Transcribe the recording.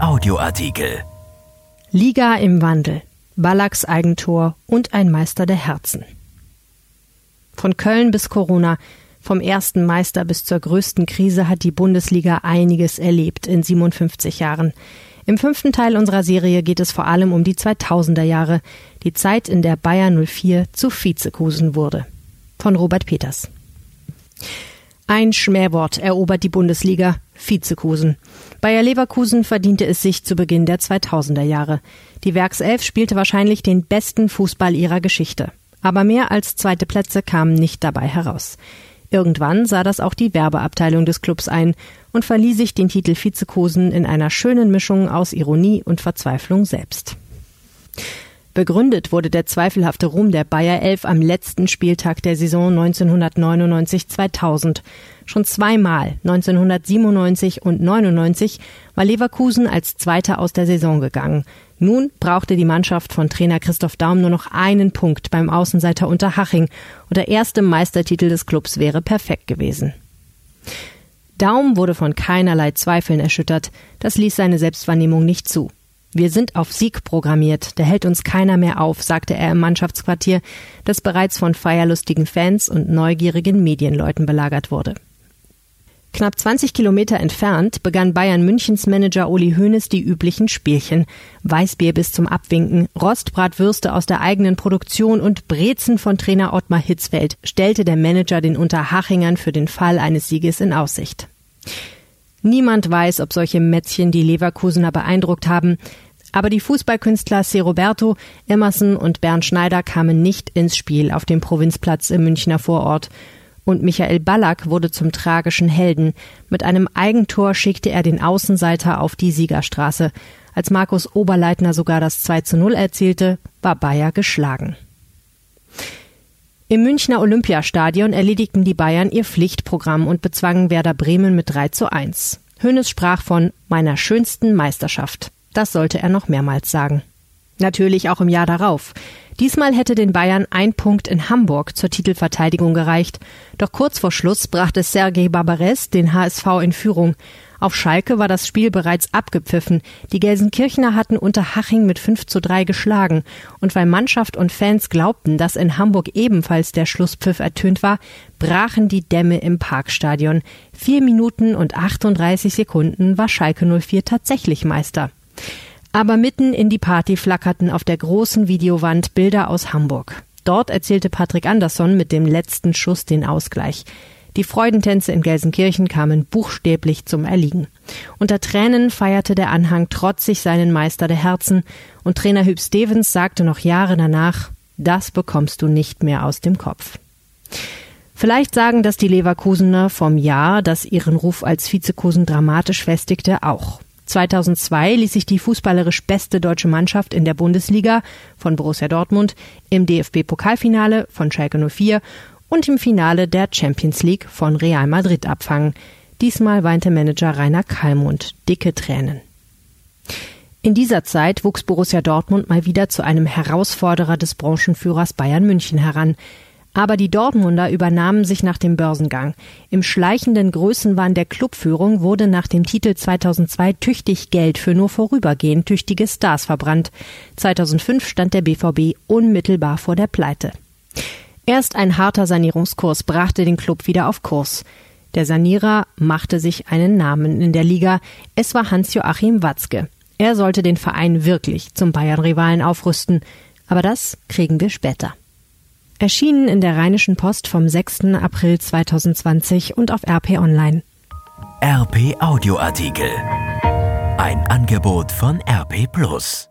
Audioartikel. Liga im Wandel. Ballacks Eigentor und ein Meister der Herzen. Von Köln bis Corona, vom ersten Meister bis zur größten Krise hat die Bundesliga einiges erlebt in 57 Jahren. Im fünften Teil unserer Serie geht es vor allem um die 2000er Jahre, die Zeit, in der Bayern 04 zu Vizekusen wurde. Von Robert Peters. Ein Schmähwort erobert die Bundesliga Vizekusen. Bayer Leverkusen verdiente es sich zu Beginn der 2000er Jahre. Die Werkself spielte wahrscheinlich den besten Fußball ihrer Geschichte. Aber mehr als zweite Plätze kamen nicht dabei heraus. Irgendwann sah das auch die Werbeabteilung des Clubs ein und verlieh sich den Titel Vizekusen in einer schönen Mischung aus Ironie und Verzweiflung selbst. Begründet wurde der zweifelhafte Ruhm der Bayer Elf am letzten Spieltag der Saison 1999-2000. Schon zweimal, 1997 und 99, war Leverkusen als Zweiter aus der Saison gegangen. Nun brauchte die Mannschaft von Trainer Christoph Daum nur noch einen Punkt beim Außenseiter Unterhaching und der erste Meistertitel des Clubs wäre perfekt gewesen. Daum wurde von keinerlei Zweifeln erschüttert, das ließ seine Selbstwahrnehmung nicht zu. Wir sind auf Sieg programmiert, da hält uns keiner mehr auf, sagte er im Mannschaftsquartier, das bereits von feierlustigen Fans und neugierigen Medienleuten belagert wurde. Knapp 20 Kilometer entfernt begann Bayern Münchens Manager Uli Hoeneß die üblichen Spielchen. Weißbier bis zum Abwinken, Rostbratwürste aus der eigenen Produktion und Brezen von Trainer Ottmar Hitzfeld stellte der Manager den Unterhachingern für den Fall eines Sieges in Aussicht. Niemand weiß, ob solche Mätzchen die Leverkusener beeindruckt haben, aber die Fußballkünstler C. Roberto, Emerson und Bernd Schneider kamen nicht ins Spiel auf dem Provinzplatz im Münchner Vorort. Und Michael Ballack wurde zum tragischen Helden. Mit einem Eigentor schickte er den Außenseiter auf die Siegerstraße. Als Markus Oberleitner sogar das 2 zu 0 erzielte, war Bayer geschlagen. Im Münchner Olympiastadion erledigten die Bayern ihr Pflichtprogramm und bezwangen Werder Bremen mit 3 zu 1. Hönes sprach von meiner schönsten Meisterschaft. Das sollte er noch mehrmals sagen. Natürlich auch im Jahr darauf. Diesmal hätte den Bayern ein Punkt in Hamburg zur Titelverteidigung gereicht. Doch kurz vor Schluss brachte Sergei Barbares den HSV in Führung. Auf Schalke war das Spiel bereits abgepfiffen. Die Gelsenkirchener hatten unter Haching mit 5 zu 3 geschlagen. Und weil Mannschaft und Fans glaubten, dass in Hamburg ebenfalls der Schlusspfiff ertönt war, brachen die Dämme im Parkstadion. Vier Minuten und 38 Sekunden war Schalke 04 tatsächlich Meister. Aber mitten in die Party flackerten auf der großen Videowand Bilder aus Hamburg. Dort erzählte Patrick Andersson mit dem letzten Schuss den Ausgleich. Die Freudentänze in Gelsenkirchen kamen buchstäblich zum Erliegen. Unter Tränen feierte der Anhang trotzig seinen Meister der Herzen und Trainer Hüb Stevens sagte noch Jahre danach, das bekommst du nicht mehr aus dem Kopf. Vielleicht sagen das die Leverkusener vom Jahr, das ihren Ruf als Vizekusen dramatisch festigte, auch. 2002 ließ sich die fußballerisch beste deutsche Mannschaft in der Bundesliga von Borussia Dortmund im DFB-Pokalfinale von Schalke 04 und im Finale der Champions League von Real Madrid abfangen. Diesmal weinte Manager Rainer Kallmund dicke Tränen. In dieser Zeit wuchs Borussia Dortmund mal wieder zu einem Herausforderer des Branchenführers Bayern München heran. Aber die Dortmunder übernahmen sich nach dem Börsengang. Im schleichenden Größenwahn der Clubführung wurde nach dem Titel 2002 tüchtig Geld für nur vorübergehend tüchtige Stars verbrannt. 2005 stand der BVB unmittelbar vor der Pleite. Erst ein harter Sanierungskurs brachte den Club wieder auf Kurs. Der Sanierer machte sich einen Namen in der Liga. Es war Hans-Joachim Watzke. Er sollte den Verein wirklich zum Bayern-Rivalen aufrüsten. Aber das kriegen wir später. Erschienen in der Rheinischen Post vom 6. April 2020 und auf RP Online. RP Audioartikel. Ein Angebot von RP Plus.